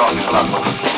чорний прапор.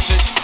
Classic.